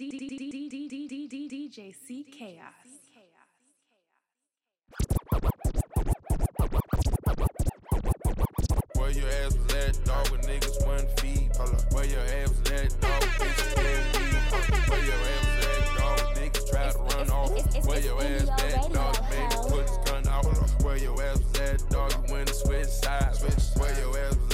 DJC Chaos. Where your ass was at, dog, with niggas one feet. Where your ass was at, dog, bitches dead Where your ass was at, dog, niggas try to run off. Where your ass at, dog, man, put his gun out. Where your ass was at, dog, you went to switch sides. Where your ass was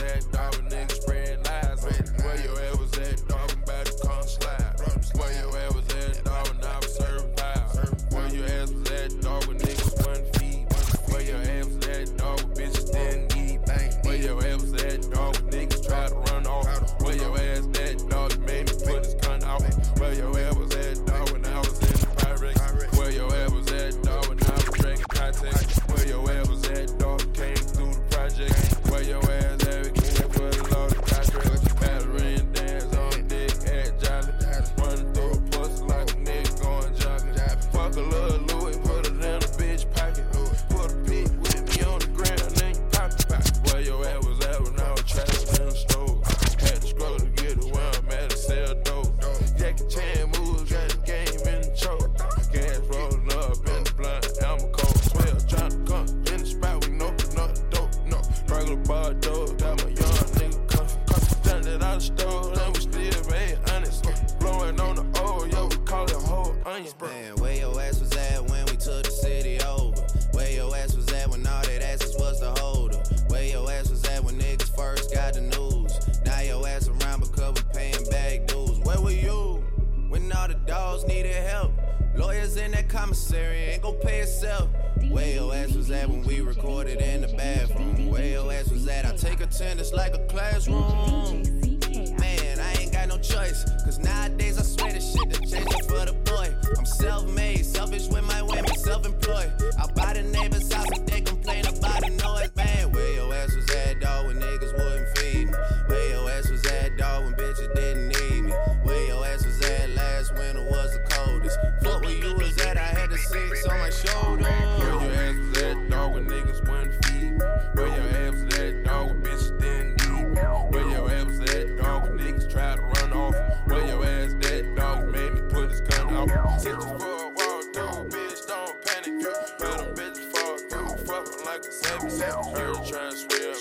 like a 7 7. Heard transfer.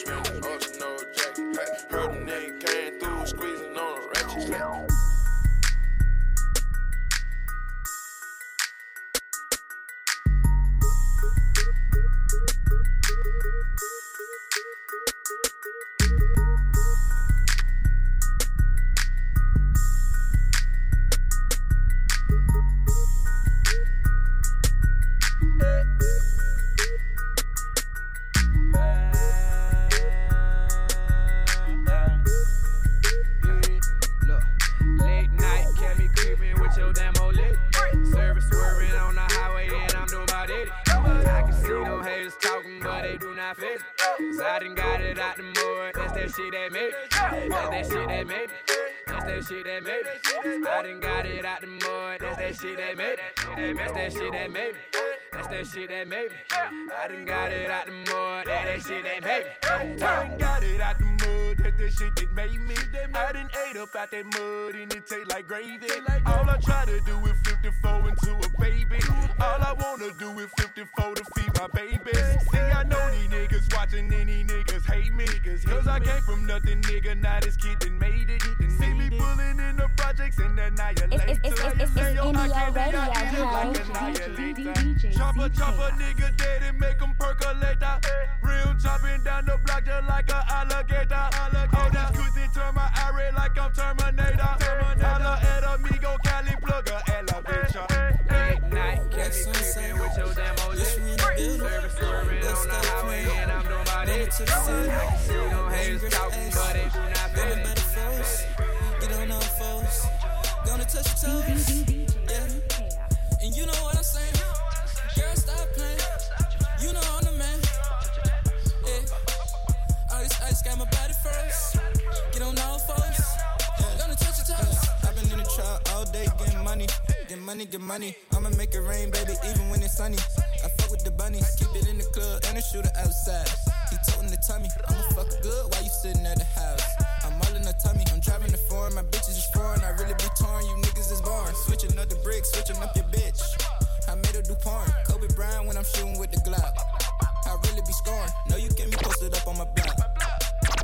I came from nothing, nigga. Now this kid done made it. See me pulling in the projects and annihilate. It's, it's, it's, it's, it's Yo, I can't radio, I eat it like annihilator. Chopper, chopper, nigga, dead and make him percolate. Real chopping down the block just like an alligator. touch your toes. Yeah. And you know what I'm saying? Girl, stop playing. You know I'm the man. Yeah. All this ice got my body first. Get on all fours. Gonna touch your toes. I've been in the trap all day getting money. Get money, get money. I'ma make it rain, baby, even when it's sunny. I fuck with the bunnies. Keep it in the club and a shooter outside. He toting the tummy. I'ma fuck good while you sitting at the house tummy. I'm driving the foreign, my bitches is foreign. I really be torn, you niggas is born. Switching up the bricks, switching up your bitch. I made a do. Kobe Bryant when I'm shooting with the Glock. I really be scoring. No, you can't be posted up on my block.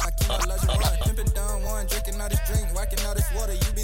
I keep my luxury run. Pimping down one, drinking all this drink, whacking all this water. You be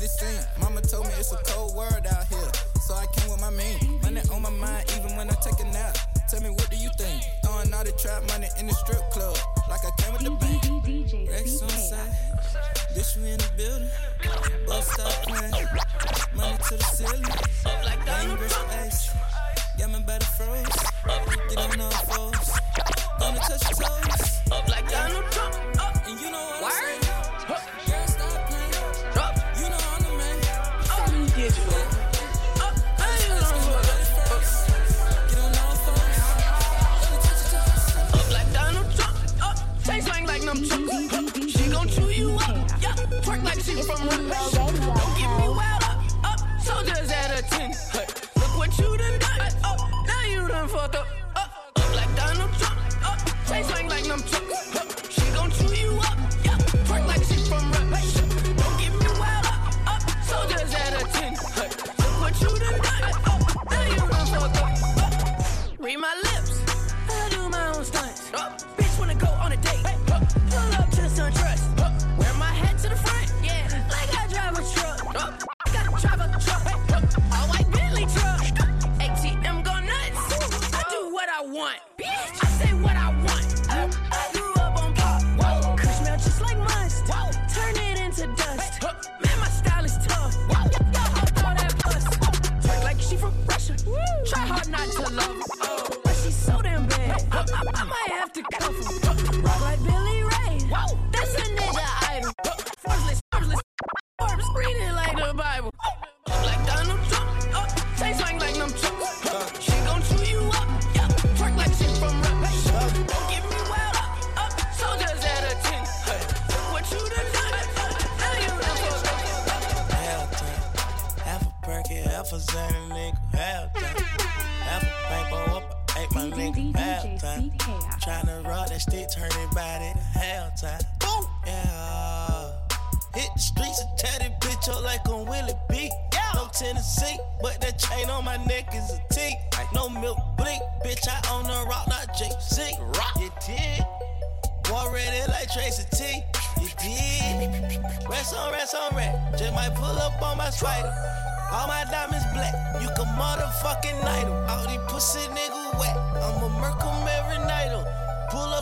say what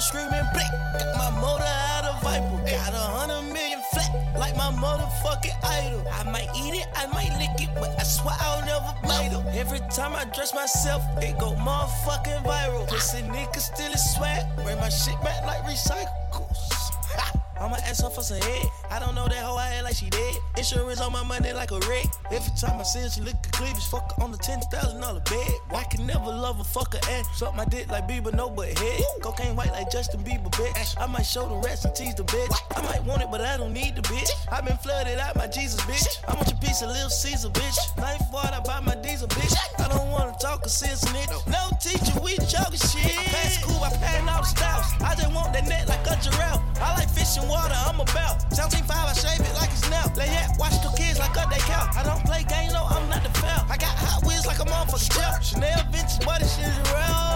screaming black. Got my motor out of Viper. Got a hundred million flat. Like my motherfucking idol. I might eat it, I might lick it, but I swear I'll never bite 'em. Every time I dress myself, it go motherfucking viral. Pussy niggas still is swag. Bring my shit back like recycles. I'ma ask her for some head. I don't know that hoe I had like she dead. Insurance on my money like a wreck. Every time I see her, she look at cleavage. Fuck her on the ten thousand dollar bed. Why can never love a fucker and suck my dick like Bieber, no but head. Cocaine white like Justin Bieber, bitch. I might show the rest and tease the bitch. I might want it, but I don't need the bitch. i been flooded out my Jesus, bitch. I want your piece of Little Caesar, bitch. Knife water buy my diesel, bitch. I don't wanna talk a sense in. No teacher, we joking shit. I pass school, I all the styles. I just want that net like a giraffe. I like fish and water, I'm about. 17.5, I shave it like it's now. Lay that, watch the kids like up they count. I don't play game, no, I'm not the foul. I got hot wheels like a motherfucker Jeff. Chanel vintage, but shit is real.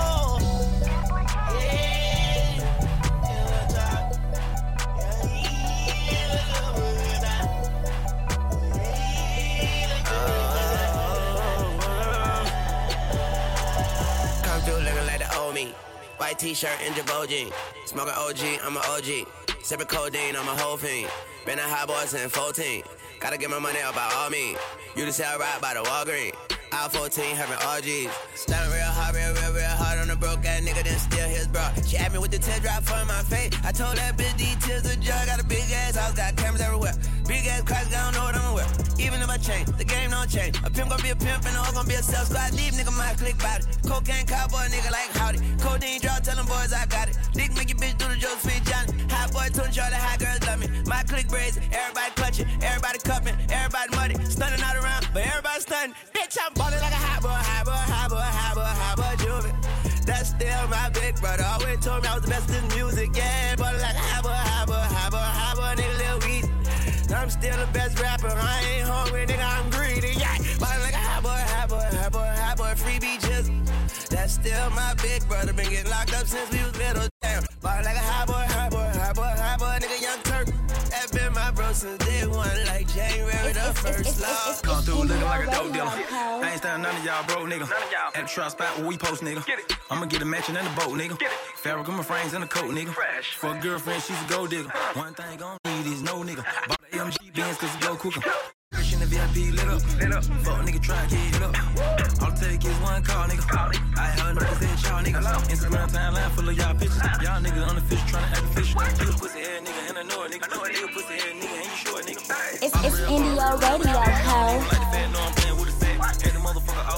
Looking like the old me. White t-shirt and Jabot jeans. Smoking OG, I'm a OG. Sipping codeine, on my whole thing. Been a high boy since 14. Gotta get my money up by all means. You just sell right by the Walgreens. Out 14, having RGs. Standing real hard, real, real, real hard on the broke ass nigga, then steal his bro. She me with the teardrop for my face. I told that bitch details a jug. Got a big ass house, got cameras everywhere. Big ass cracks, I don't know what I'ma wear. Even if I change, the game don't change. A pimp gon' be a pimp and a hoe gon' be a self squad. Deep nigga my click it. Cocaine cowboy nigga like howdy. Codeine draw, tell them boys I got it. Dick make your bitch do the Josephine Johnny. Hot boy short, the hot girls love me. My click braids, everybody clutching, everybody cupping, everybody muddy. Stunning out around, but everybody stunning. Bitch, I'm ballin' like a hot boy, hot boy, hot boy, hot boy, hot boy, juvie. That's still my big brother. Always told me I was the best in music, yeah. Ballin' like a hot boy, hot boy, hot boy, hot boy, nigga, Lil Weezy. I'm still the best rapper. I ain't hungry, nigga. I'm greedy. still my big brother been getting locked up since we was little. Damn, ball like a high boy, high boy, high boy, high boy, nigga, young Turk. That been my bro since day one, like January the first. Love come through looking like a dope dealer. I ain't standing none of y'all broke nigga. None of y'all. At the trap spot where we post nigga. I'ma get a mansion and a boat nigga. Farrell got my frames and a coat nigga. Fresh. For a girlfriend, she's a gold digger. One thing gon' need is no nigga. Bought the MG Benz cause it go quicker. The VIP lit up, lit up. Fuck nigga try get up. All it take is one call, nigga. Call. I heard niggas y'all. Instagram timeline full of y'all pictures. Y'all on the fish trying to act fish. You a pussy head nigga and I know it, nigga. I know it. Pussy head nigga and you sure nigga. It's it's NDO Radio, ho. Like the know I'm playing with set. And the motherfucker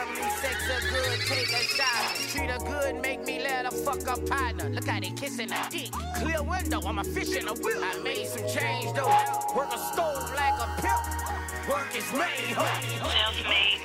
from me. Sex a good, take a shot. Treat her good, make me let her fuck her partner. Look how they kissing her dick. Clear window, I'm a fish in a wheel. I made some change though. Work a stove like a pimp. Work is made. Self made.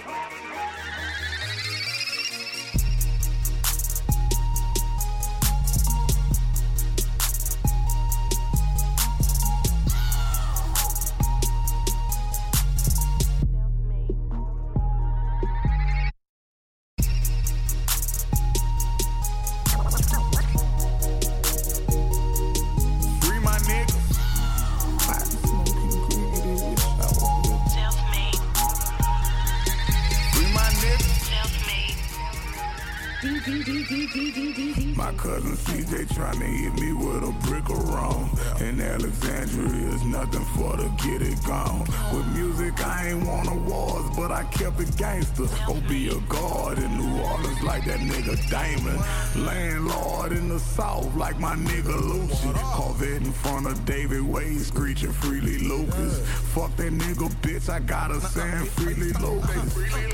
Front of David Wade, screeching freely Lucas. Fuck that nigga, bitch, I got a uh-uh. saying freely Lucas. Uh-uh.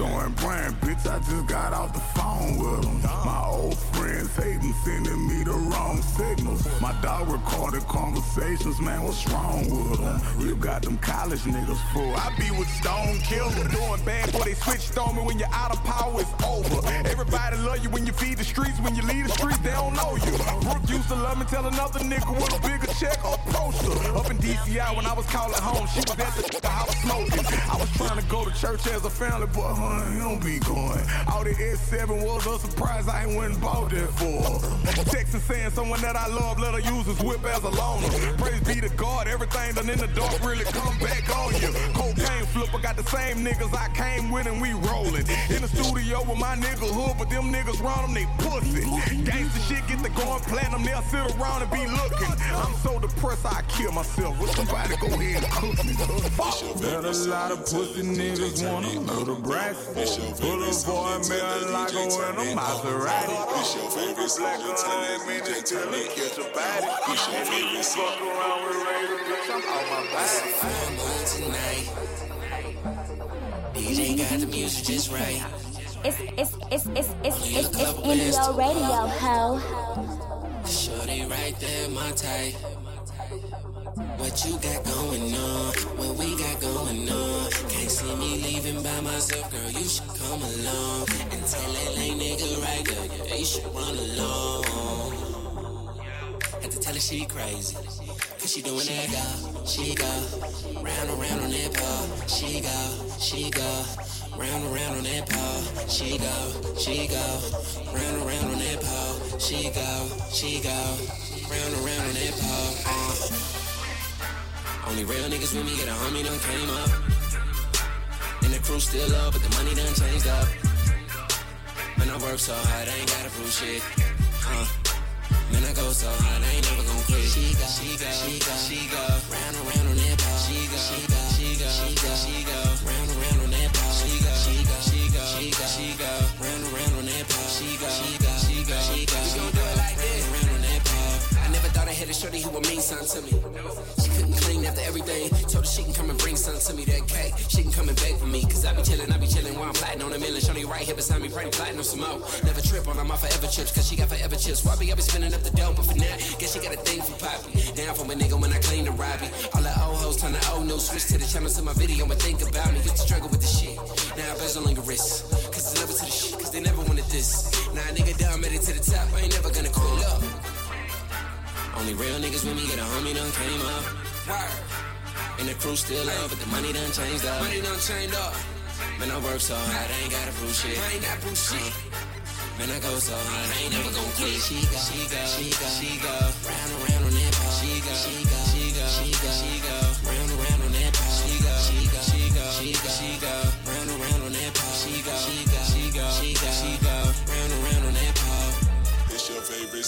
And brand, bitch, I just got off the phone with him. My old friends hating, sending me the wrong signals. My dog recorded conversations, man, what's wrong with them? You got them college niggas full. I be with Stone Killer, doing bad, boy, they switched on me when you're out of power, it's over. Everybody love you when you feed the streets, when you leave the streets, they don't know you. Brooke used to love me, tell another nigga with a bigger check or poster. Up in DCI when I was calling home, she was at the house smoking. I was trying to go to church as a family, but honey, don't be going. All the S7 was a surprise, I ain't went and bought that for. Texting saying someone that I love, let her use his whip as a loner. Praise be to God, everything done in the dark really come back on you. Cocaine flipper got the same niggas I came with and we rolling. In the studio with my nigga hood, but them niggas round them, they pussy. Gangsta shit get the going platinum, they'll sit around and be looking. I'm so depressed I kill myself. Will somebody go ahead and cook me? Fuck. Bet a lot of pussy niggas wanna go to Bradford. Pull up for like a in a Maserati. Favorite song until it mean they tell me catch a body. It's your favorite. Fuck around with Ray bitch, I'm on my body. DJ got the music just right. It's it's it's it's it's it's it's NDO Radio, ho. Shorty right there, my type. What you got going on? What we got going on? Can't see me leaving by myself, girl. You should come along and tell that lame nigga right there, yeah, you should run along. Had to tell her she crazy. Cause she doing that go, she go, round and round on that pole. She go, she go, round and round on that pole. She go, she go, round and round on that pole. She go, she go, round and round on that. Uh. Only real niggas with me get a homie done came up. And the crew still up, but the money done changed up. Man, I work so hard, I ain't gotta prove shit. Uh. Man, I go so hard, I ain't never gon' quit. She go, she go, she go, she go, a shorty who would mean something to me. She couldn't clean after everything. Told her she can come and bring something to me. That cake, she can come and beg for me. Cause I be chillin', I be chillin' while I'm plotting on a million. Shorty right here beside me, plotting on some more. Never trip on, I'm my forever chips. Cause she got forever chips. Why be I be spinning up the dough, but for now, guess she got a thing for Poppy. Down from a nigga when I clean the Robbie. All the old hoes turn to old news. Switch to the channel to my video and think about me. Used to struggle with the shit. Now I bezel on your wrist. Cause it's never to the shit. Cause they never wanted this. Now a nigga down, made it to the top. I ain't never gonna quit up. Only real niggas with me get a homie done came up. Word. And the crew still up, but the money done changed up. Money done changed up. Man, I work so hard, I ain't gotta prove shit. I ain't gotta prove shit. Uh, man, I go so hard, I ain't never gon' quit. She go, she go, she go, she go,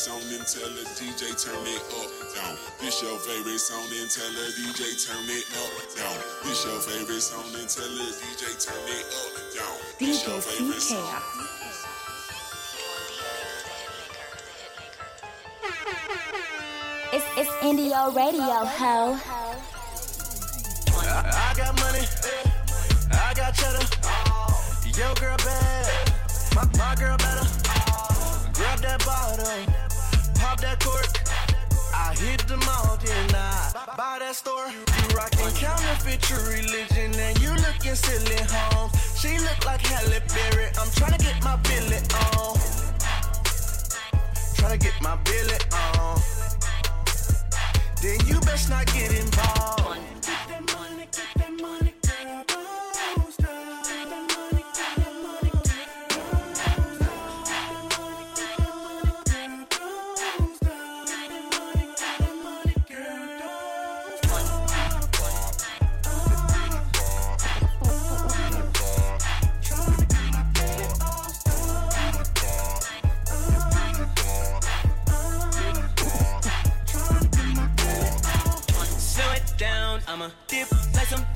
song, then tell the DJ turn it up, down. This your favorite song, then tell the DJ turn it up, down. This your favorite song, then tell the DJ turn it up, down. This your favorite song. It's it's NDO Radio, ho. I got money, I got cheddar. Yo, girl bad, my, my girl better. Grab that bottle, pop that cork. I hit the mall, then I buy that store. You rockin' counterfeit true religion, and you looking silly, home. She look like Halle Berry. I'm tryna get my Billy on. Tryna get my Billy on. Then you best not get involved.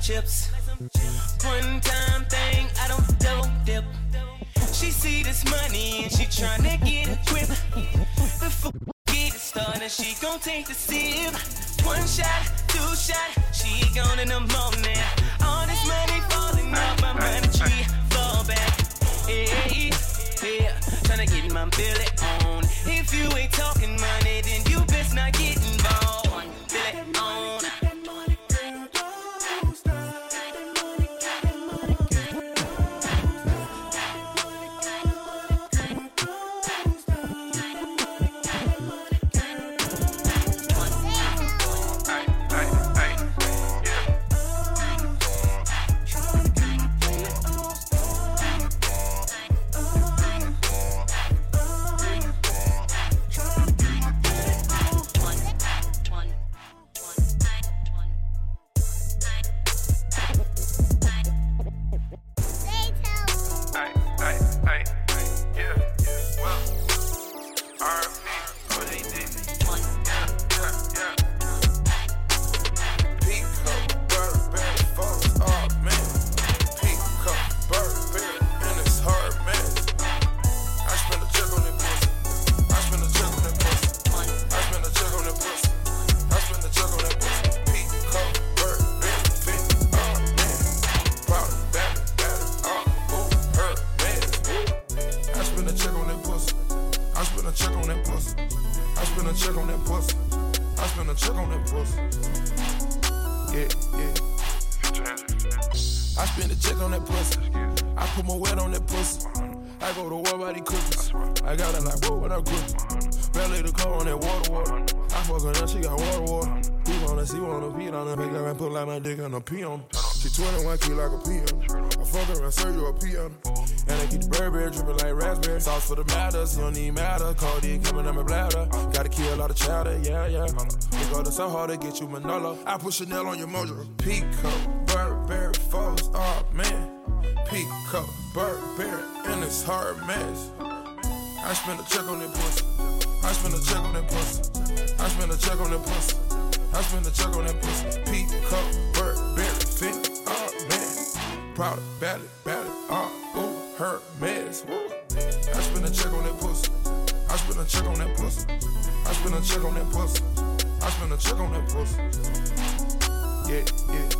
Chips. One time thing, I don't double dip. She see this money and she tryna get a grip. Before get started, she gon' take the sip. One shot, two shot, she gone in the morning. All this money falling off my money tree, fall back. Hey, yeah, tryna get my belly on. If you I fuck her now, she got water, water. He wanna see, wanna pee on her. Make her and put like my dick on a pee on her. She 21 key like a pee on her. I fuck her and serve you a pee on her. And I keep the Burberry dripping like raspberry. Sauce for the matters, you don't need matter. Codeine coming in my bladder. Gotta kill a lot of chowder, yeah, yeah. It go to so hard to get you Manolo. I put Chanel on your mojo. Pico, Burberry, Foes, oh man. Pico, Burberry, and it's hard mess. I spend a check on that pussy. I spend a check on that pussy. I spend a check on that pussy. I spend a check on that pussy. Pico, Burberry, fit, oh man. Proud of Bally, Bally, oh, ooh, her mess. Woo. I spend a check on that pussy. I spend a check on that pussy. I spend a check on that pussy. I spend a check on that pussy. Yeah, yeah.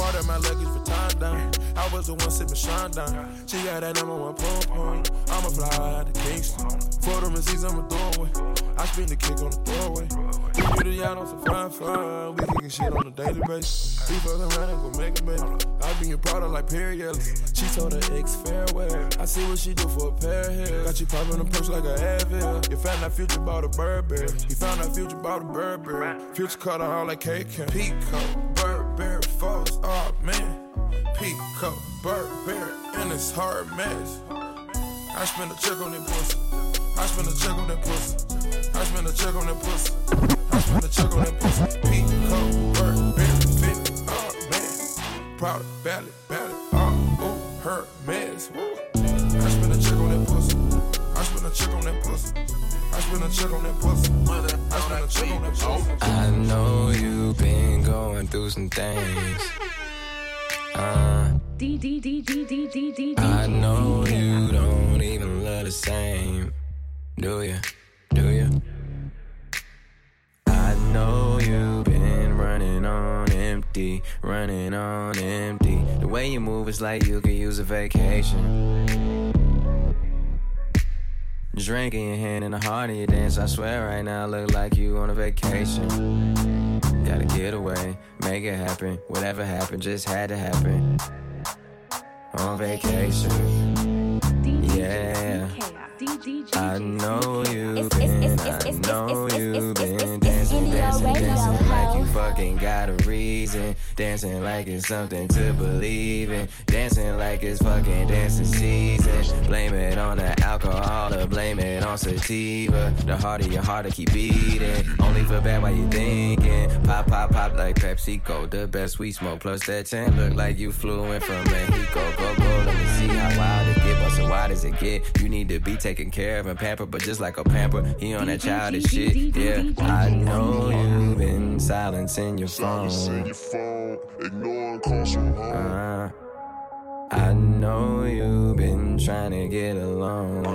Part of my luggage for time down. I was the one sipping Sean down. She got that number one pom pom. I'ma fly out to Kingston. For them receipts, I'ma throw away. I spin the kick on the throwaway. We get it out on some fine fun. We kicking shit on a daily basis. We fucking around and go make it, baby. I be your product like Perry Ellis. She told her ex farewell. I see what she do for a pair of hair. Got you popping a purse like a Advil. You found out Future bought a Burberry. He found out Future bought a Burberry. Future cut her all like cake. Pico, Burberry. Pico, Burberry, and it's hard mess. I spend a check on that pussy. I spend a check on that pussy. I spend a check on that pussy. I spend a check on that pussy. Pico, Burberry, fit, oh man. Proud of Bally, Bally, oh, ooh, her mess. Woo. I spend a check on that pussy. I spend a check on that pussy. I spend a check on that pussy. I spend a check on that pussy. I know you've been going through some things. Uh, I know you don't even love the same. Do you? Do you? I know you've been running on empty, running on empty. The way you move is like you could use a vacation. Drink in your hand and a heart in your dance. I swear right now, look like you on a vacation. Gotta get away, make it happen. Whatever happened just had to happen. On vacation. Yeah. I know you've been, I know you've been dancing, dancing, dancing like you fucking got a reason. Dancing like it's something to believe in. Dancing like it's fucking dancing season. Blame it on the alcohol or blame it on sativa. The harder your heart to keep beating. Only feel bad while you thinking. Pop, pop, pop like PepsiCo. The best we smoke. Plus that tan look like you flew in from Mexico. Go, go, let me see how wild it get. But so wide does it get? You need to be taken care of and pampered, but just like a pamper, he on that childish shit. Yeah, I know you've been silencing your phone. Ignoring calls from home. Uh, I know you've been trying to get along.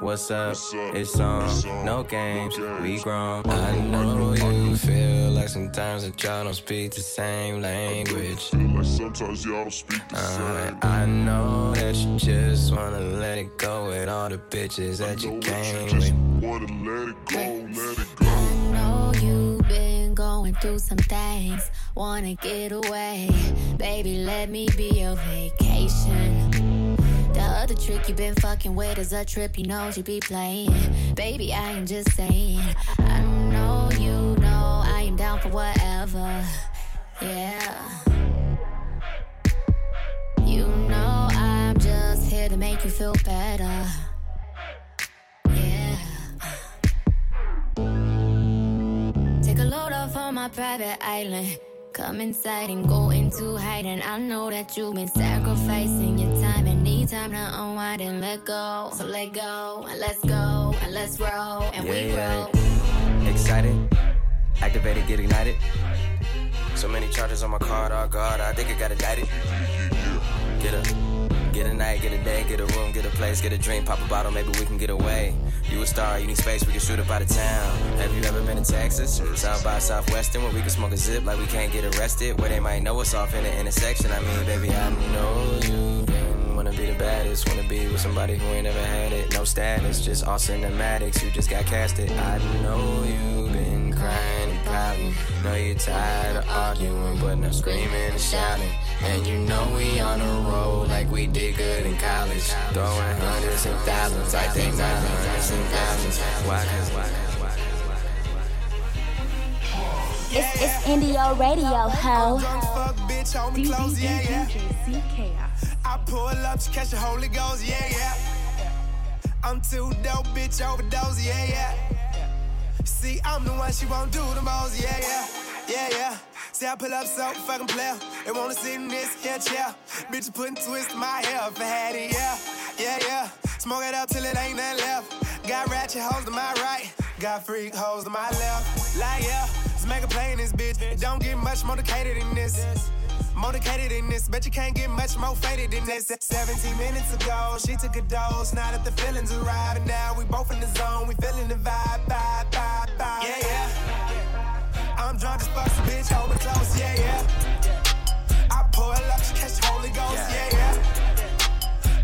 What's up? It's on. No games. We grown. I know you feel like sometimes that y'all don't speak the same language. Like sometimes y'all don't speak the Uh, same. I know that you just wanna let it go with all the bitches that you came with. Wanna let it go, let it go. Through some things. Wanna get away. Baby, let me be your vacation. The other trick you been fucking with is a trip you know you be playing. Baby, I am just saying. I know you know I am down for whatever. Yeah. You know I'm just here to make you feel better. My private island. Come inside and go into hiding. I know that you've been sacrificing your time and need time to unwind and let go. So let go and let's go and let's roll and we Yeah, roll. yeah. Excited, activated, get ignited. So many charges on my card, oh god, I think I got indicted. Get a, get a night, get a day, get a room, get a place, get a drink, pop a bottle, maybe we can get away. You a star, you need space, we can shoot up out of town. Have you ever been to Texas? South by Southwestern, where we can smoke a zip like we can't get arrested, where they might know us off in the intersection. I mean, baby, I know you wanna be the baddest, wanna be with somebody who ain't ever had it. No status, just all cinematics, you just got casted. I know you've been crying pouting. Know you're tired of arguing, but now screaming and shouting. And you know we on a roll like we did good in college. Throwing hundreds and thousands, I think not hundreds and thousands. Why? Cause, why? It's, it's NDO Radio, ho. Fuck bitch, hold me close, yeah, yeah. I pull up to catch the Holy Ghost, yeah, yeah. I'm too dope, bitch, overdose, yeah, yeah. See, I'm the one she won't do the most, yeah, yeah. Yeah, yeah. See, I pull up so fucking player. They wanna sit in this here chair. Bitch, putting twist in my hair if I had it, yeah. Yeah, yeah. Smoke it up till it ain't nothing left. Got ratchet hoes to my right. Got freak hoes to my left. Like, yeah. Let's make a play in this bitch. Don't get much more in this. Motivated in this, bet you can't get much more faded than this. 17 minutes ago, she took a dose. Now that the feelings arrive, and now we both in the zone. We feeling the vibe, vibe, vibe, vibe. Yeah, yeah. I'm drunk as fuck, so bitch, hold me close. Yeah, yeah. I pull up, she catch Holy Ghost. Yeah, yeah.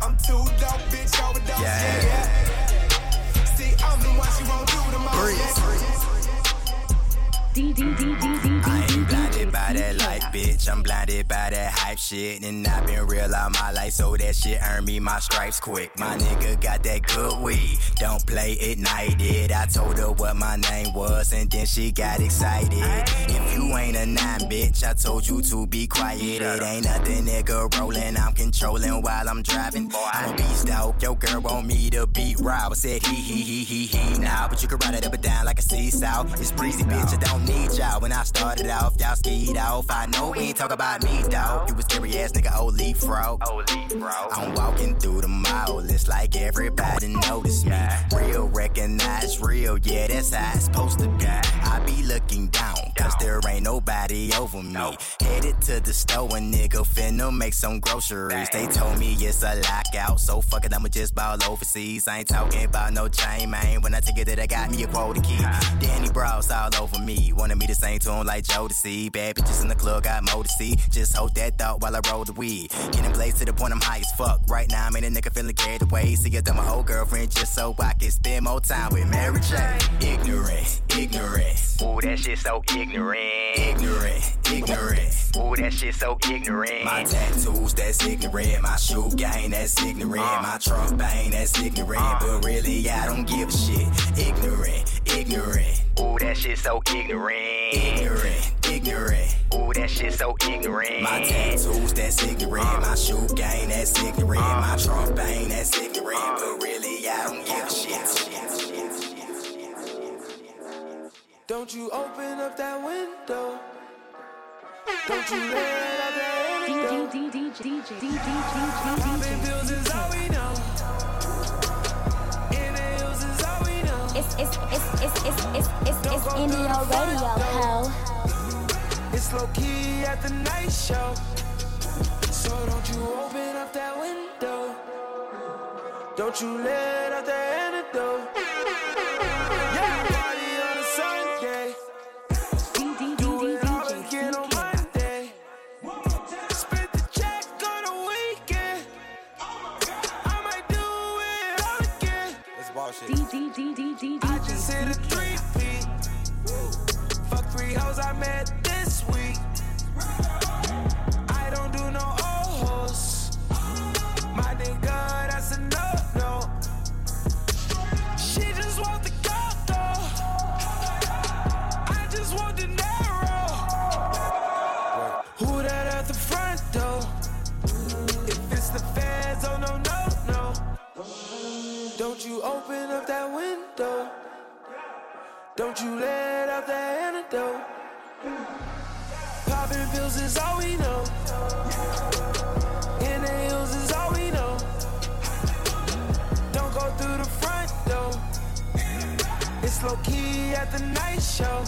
I'm too dope, bitch, overdose. Yeah, yeah. See, I'm the one she won't do the most. I ain't blinded by that life, bitch. I'm blinded by that hype shit. And I've been real all my life, so that shit earned me my stripes quick. My nigga got that good weed. Don't play ignited. I told her what my name was, and then she got excited. If you ain't a nine, bitch, I told you to be quiet. It ain't nothing, nigga, rolling. I'm controlling while I'm driving. I'm a beast out. Yo, girl want me to beat Rob. I said he, he, he, he, he. Now, but you can ride it up and down like a seesaw. It's breezy, bitch. I don't need y'all. When I started off, y'all skied off. I know we ain't talk about me, dawg. You was scary ass nigga, old leapfrog. I'm walking through the mall. It's like everybody notice me. Real recognize real, yeah, that's how it's supposed to be. I be looking down, cause there ain't nobody over me. Headed to the store, a nigga finna make some groceries. They told me it's a lockout, so fuck it, I'ma just ball overseas. I ain't talking about no chain, man. When I take it that I got me a quota key. Danny Bros all over me. Wanted me to sing to him like joe Jodeci. Bad bitches in the club got more to see. Just hold that thought while I roll the weed. Getting blazed to the point I'm high as fuck. Right now, I'm in a nigga feeling carried away. See, I done my old girlfriend just so I can spend more time with Mary J. Ignorant, ignorant. Ooh, that shit so ignorant. Ignorant, ignorant. Ooh, that shit so ignorant. My tattoos, that's ignorant. My shoe game, that's ignorant. Uh. My trunk bang, that's ignorant. Uh. But really, I don't give a shit. Ignorant, ignorant. Ooh, that shit so ignorant. Ignorant, ignorant. Ooh, that shit so ignorant. My tattoos, that's ignorant. My shoe game, that's ignorant. My trunk bang, that's ignorant. But really, I don't give a shit. Don't you open up that window. Don't you let out that antidote. Popping pills is all Radio, ho. It's low key at the night show. So don't you open up that window. Don't you let out the antidote. Met this week. I don't do no old hoes. My nigga, that's a no no. She just want the gold though. I just want the narrow. Who that at the front door? If it's the feds, oh no no no. Don't you open up that window. Don't you let out that antidote. Popping pills is all we know. In the hills is all we know. Don't go through the front door. It's low key at the night show.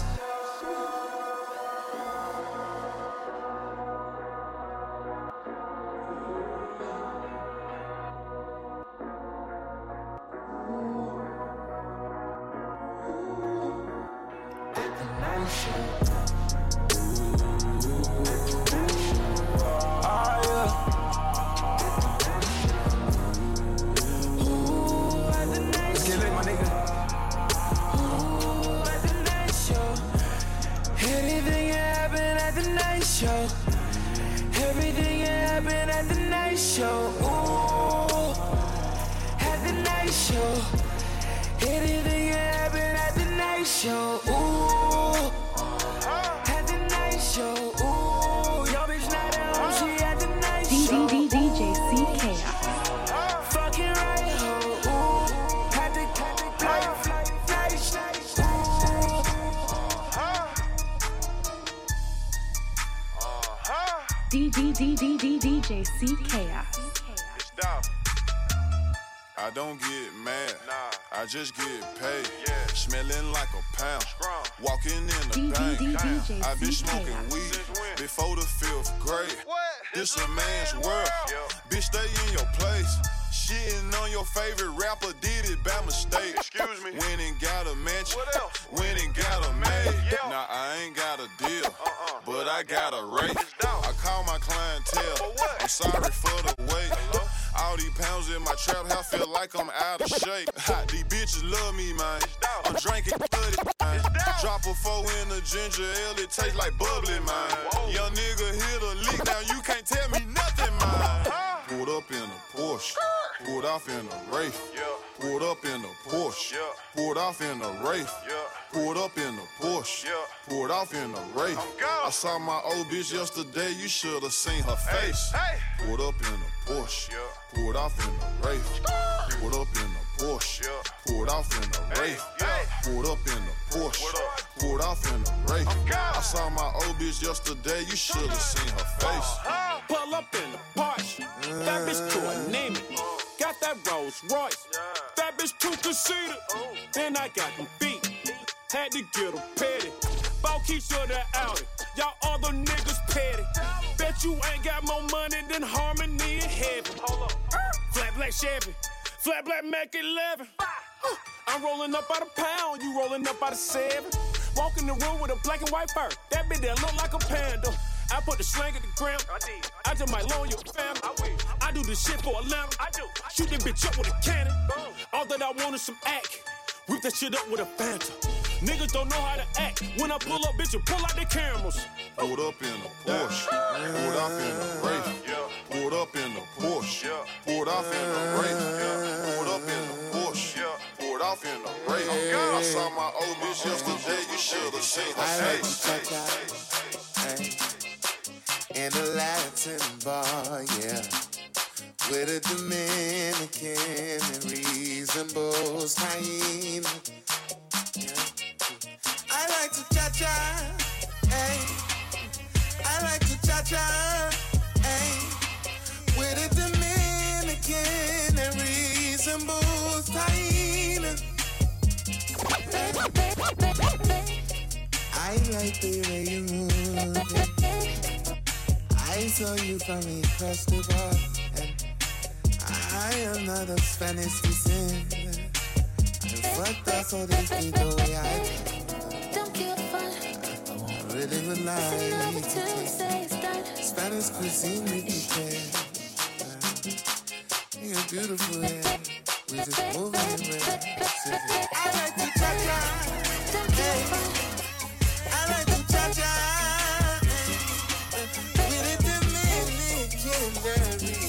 Bank. I've been smoking weed before the fifth grade. This a man's world, bitch. Stay in your place. Shitting on your favorite rapper did it by mistake. Excuse me. Went and got a mansion. What Went and got a maid. Now I ain't got a deal, uh-uh. but I got a rate. I call my clientele. I'm sorry for the wait. All these pounds in my trap house feel like I'm out of shape. these bitches love me, man. I'm drinking bloody, man. Drop a four in the ginger ale, it tastes like bubbly, man. Young nigga hit a leak, now you can't tell me nothing, man. Pulled up in a Porsche, pulled off in a Wraith. Pulled up in a Porsche, pulled off in a Wraith. Pulled up in a Porsche, pulled off in a Wraith. I saw my old bitch yesterday, you should have seen her face. Pulled up in a Porsche, pulled off in a Wraith. Pulled up in a Porsche, pulled off in a Wraith. Pulled up in a Porsche, pulled off in a Wraith. I saw my old bitch yesterday, you should have seen her face. Pull up in the Porsche. That bitch to a name it. Got that Rolls Royce. That bitch too conceited. Then I got them feet. Had to get them petty. Bought Keisha the Audi. Y'all other niggas petty. Bet you ain't got more money than Harmony in heaven. Up. Flat black Chevy. Flat black Mac 11. I'm rolling up out a pound. You rolling up out of seven. Walk in the room with a black and white fur. That bitch that look like a panda. I put the slang at the ground. I just might loan your family. I do this shit for a Atlanta. I do. Shoot that bitch up with a cannon. All that I want is some act. Whip that shit up with a phantom. Niggas don't know how to act. When I pull up, bitch, you pull out the cameras. Pulled up in a Porsche, pulled up in a Wraith. Pulled up in a Porsche, pulled off in a Wraith. Pulled up in a Porsche, pulled off in a Wraith. Oh, I saw my old bitch yesterday, you should have seen her I like face. In a Latin bar, yeah. With a Dominican and reasonable hyena. Yeah. I like to cha cha, hey. I like to cha cha, hey. With a Dominican and reasonable hyena. I like the way you move so you from me pressed above. And I am not a Spanish descent. And does all this mean the way I do. Don't give a fuck. I won't really rely. Until say it's done. Spanish cuisine, we can. You're beautiful, yeah. We just moving around. I like to cha-cha. Don't give a fuck. ordinary.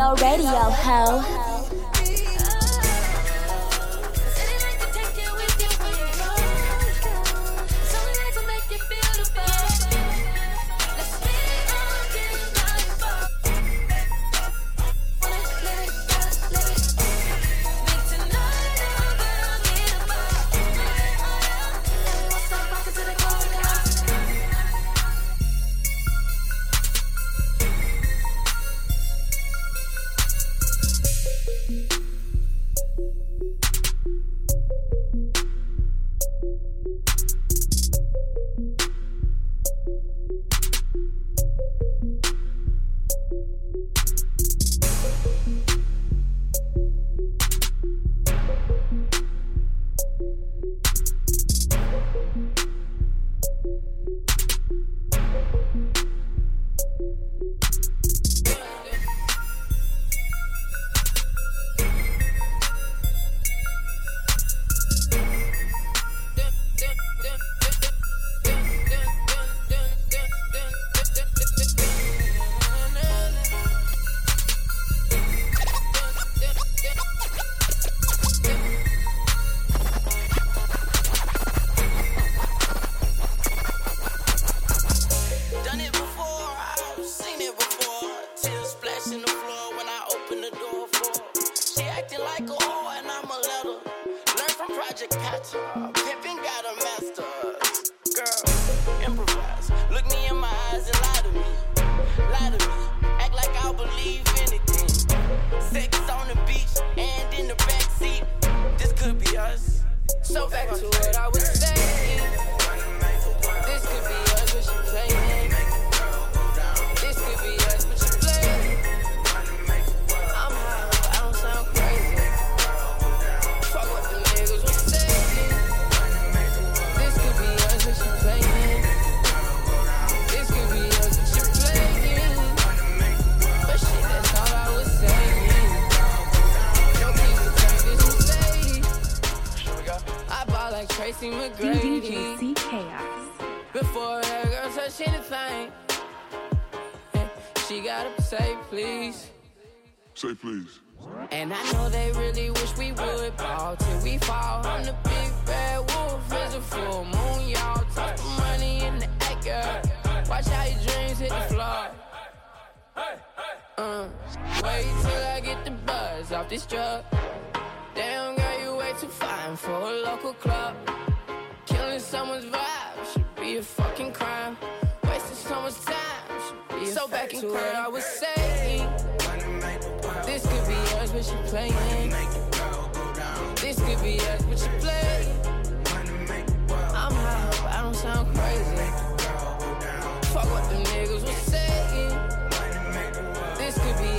your radio, ho.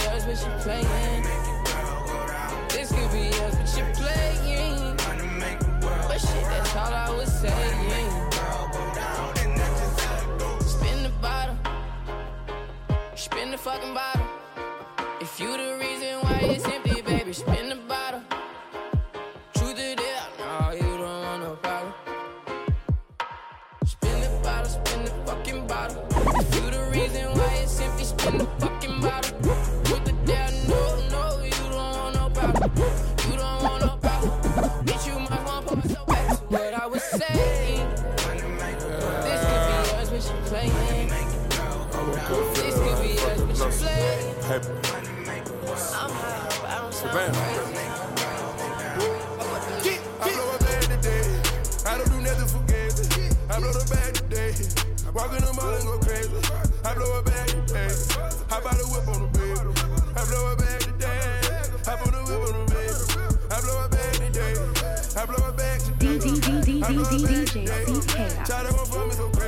Us, but you playing. This could be us, but you playing. But shit, that's all I was saying. Spin the bottle. Spin the fucking bottle. Walk in the mall and go crazy. I blow a bag today. Hop out the whip on the bed. I blow a bag today. Hop on the whip on the bed. I blow a bag today. I blow a bag today. DJ CK. Shout out for me so crazy.